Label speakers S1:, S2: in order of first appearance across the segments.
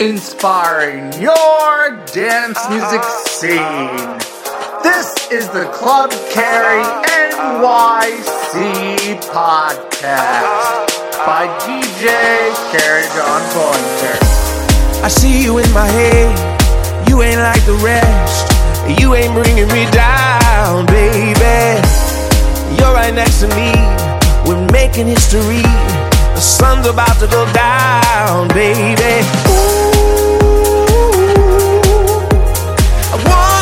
S1: inspiring your dance music scene. This is the Club Carry NYC podcast by DJ Carry John Pointer.
S2: I see you in my head. You ain't like the rest. You ain't bringing me down, baby. You're right next to me. We're making history. The sun's about to go down, baby. Ooh. Summer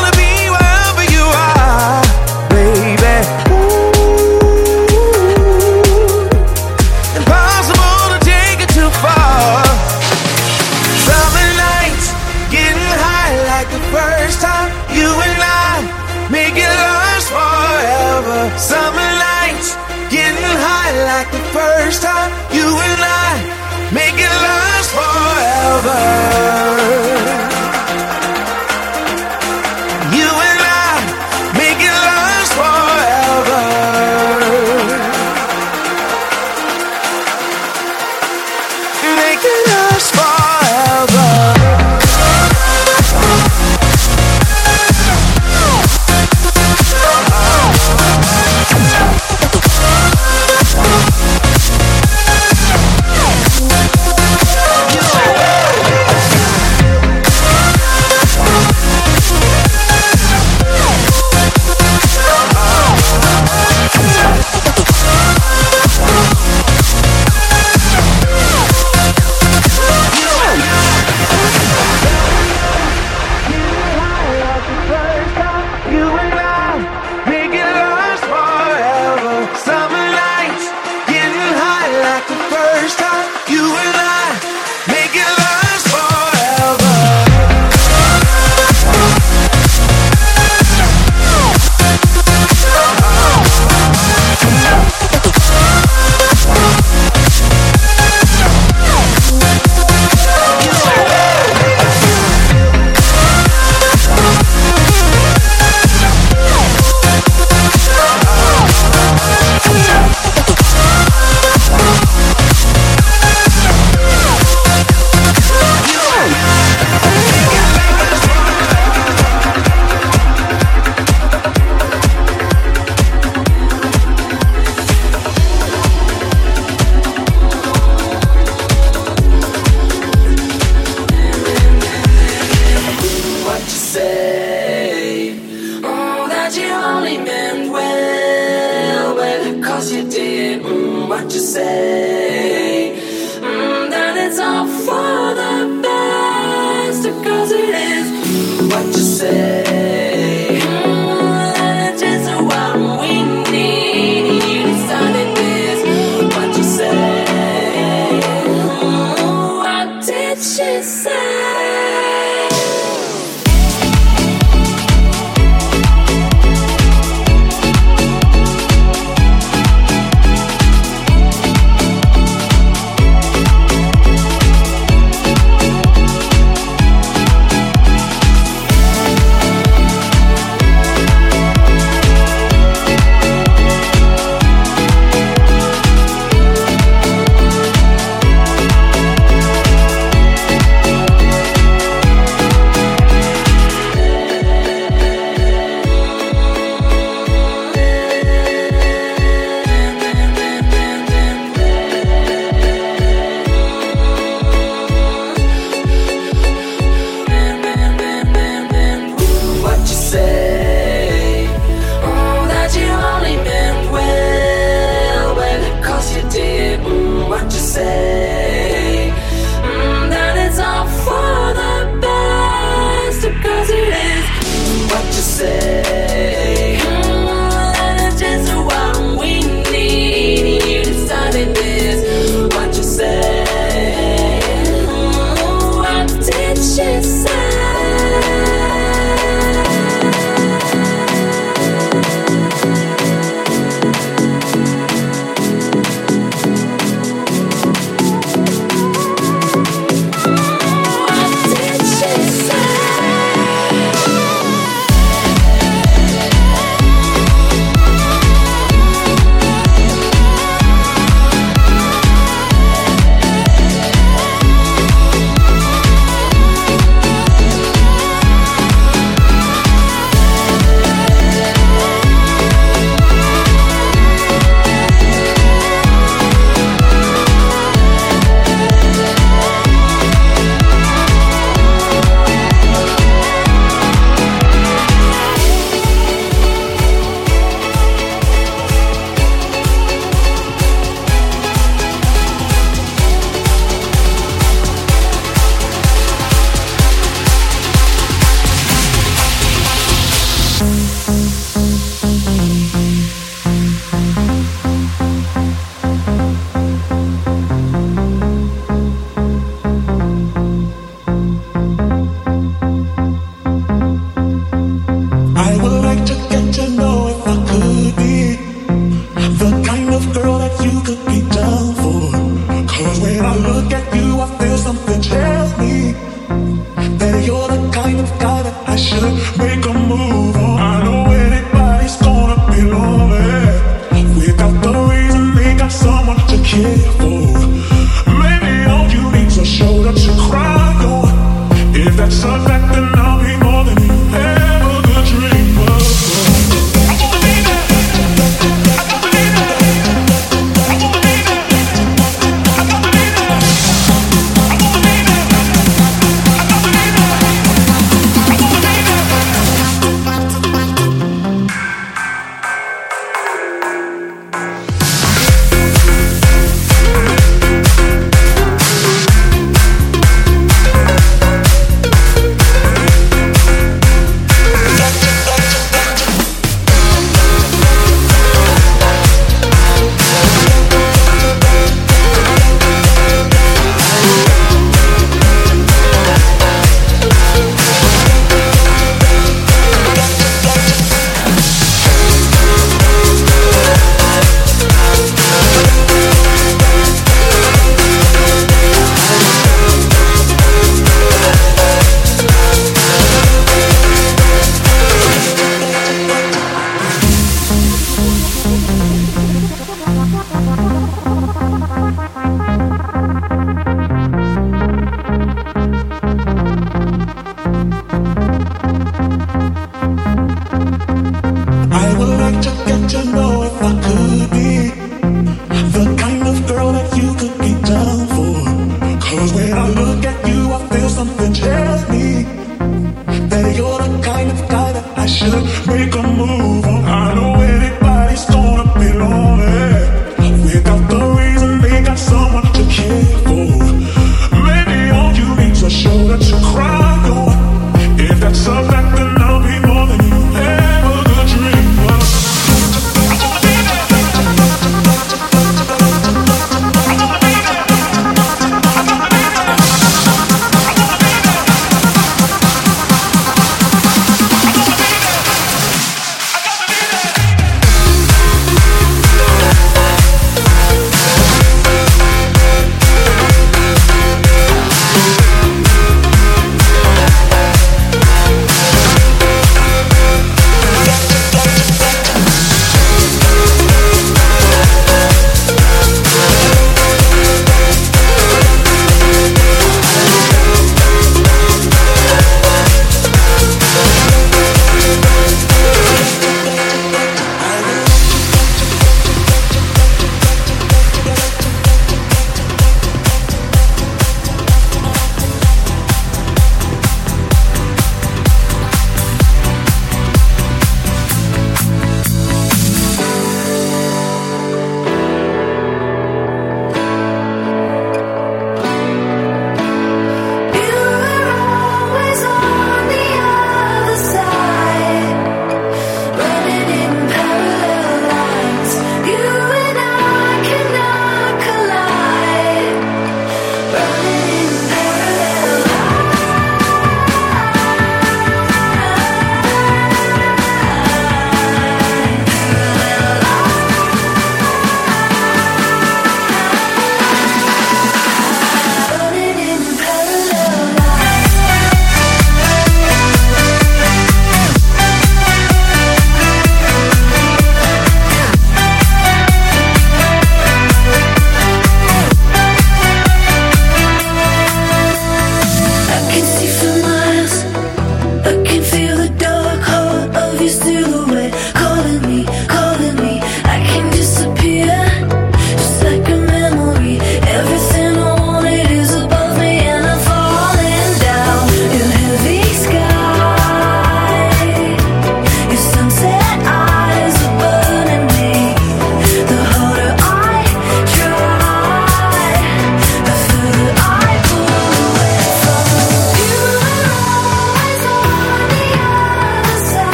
S2: make it
S3: up. Mm, that it's all for the best because it is what you say.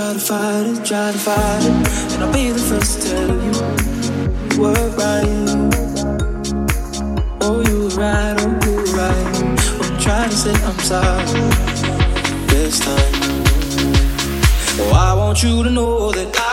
S3: Try to fight it, try to fight it. And I'll be the first to tell you you were right. Oh, you were right, oh, you were right. I'm trying to say I'm sorry this time. Oh, I want you to know that
S4: spent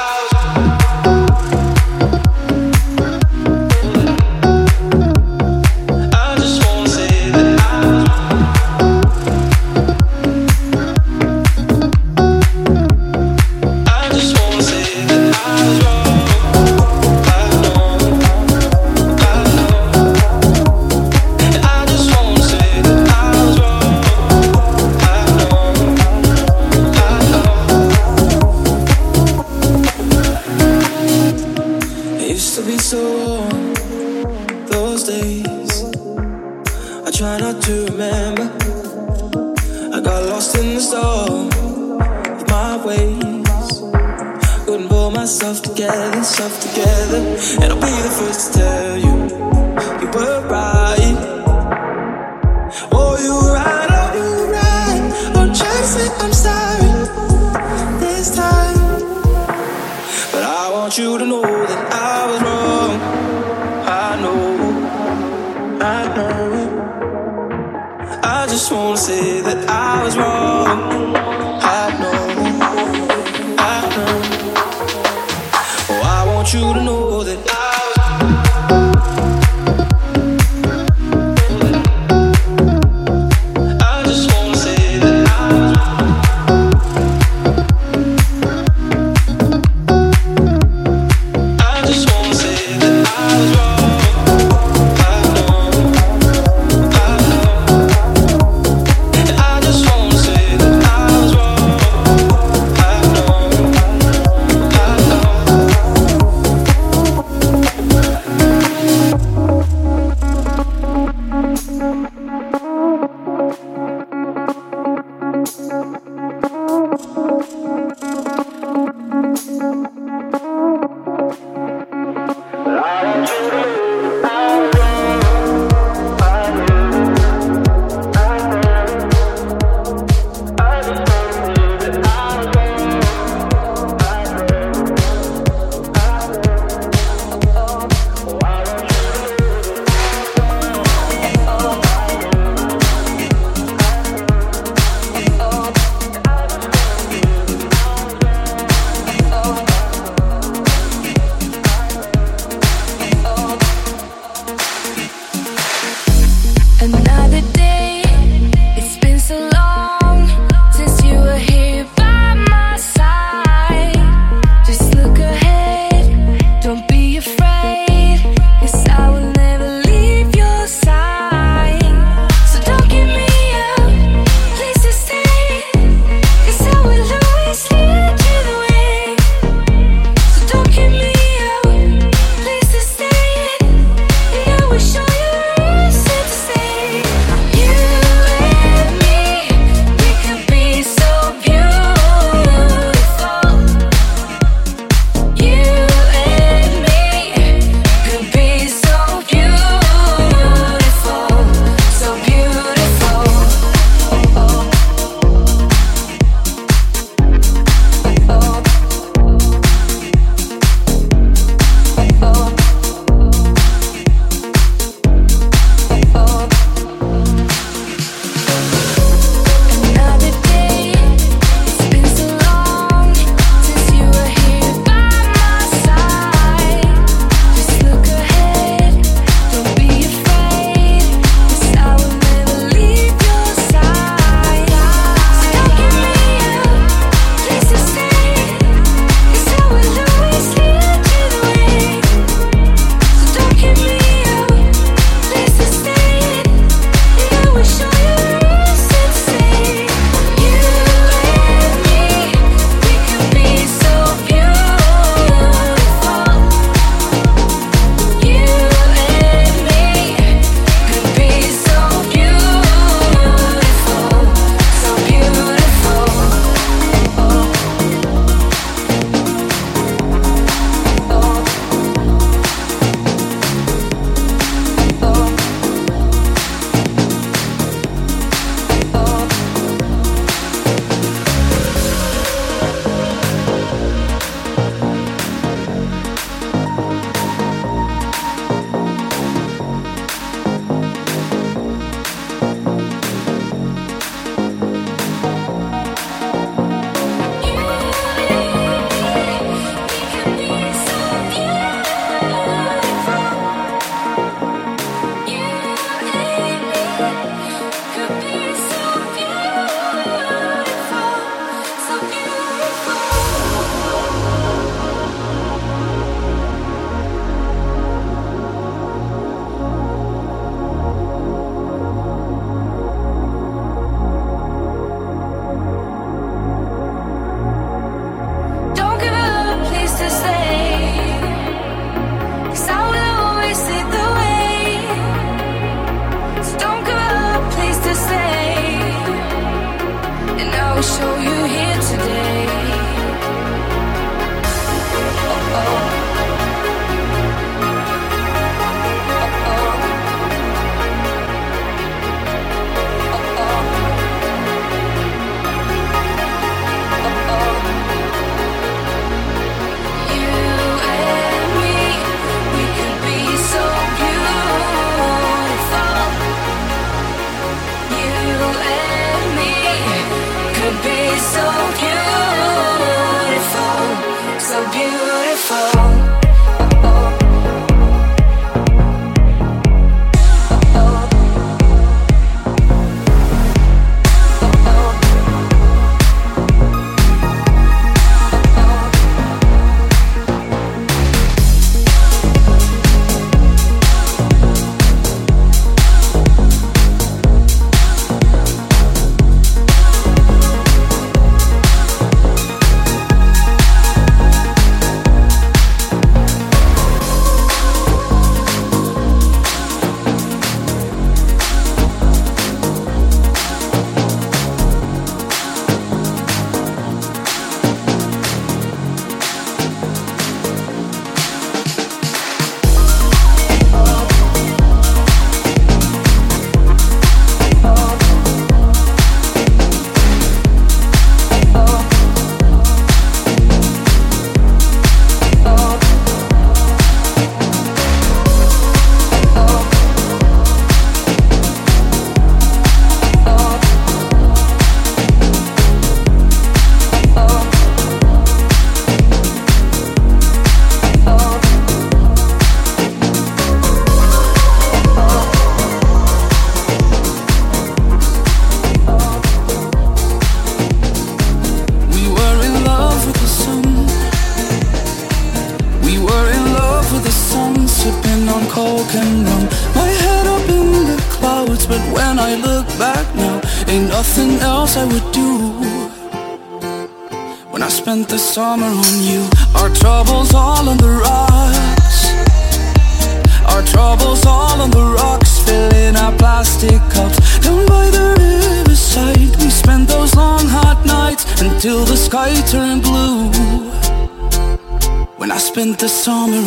S4: the summer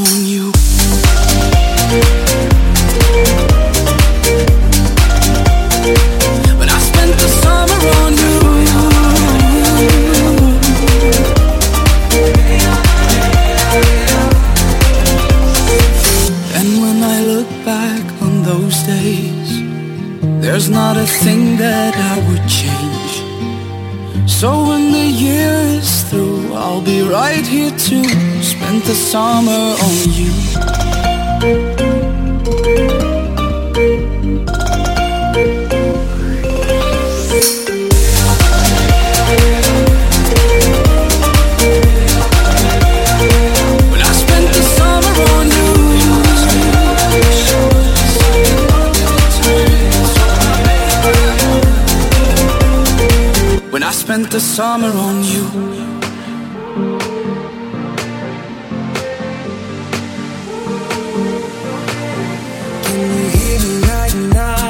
S4: When I spent the summer on you.
S5: figured you out. Not like the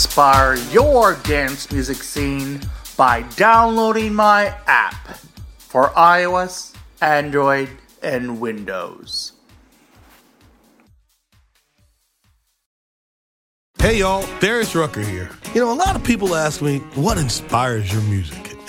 S1: Inspire your dance music scene by downloading my app for iOS, Android, and Windows.
S6: Hey y'all, Darius Rucker here. You know, a lot of people ask me, what inspires your music?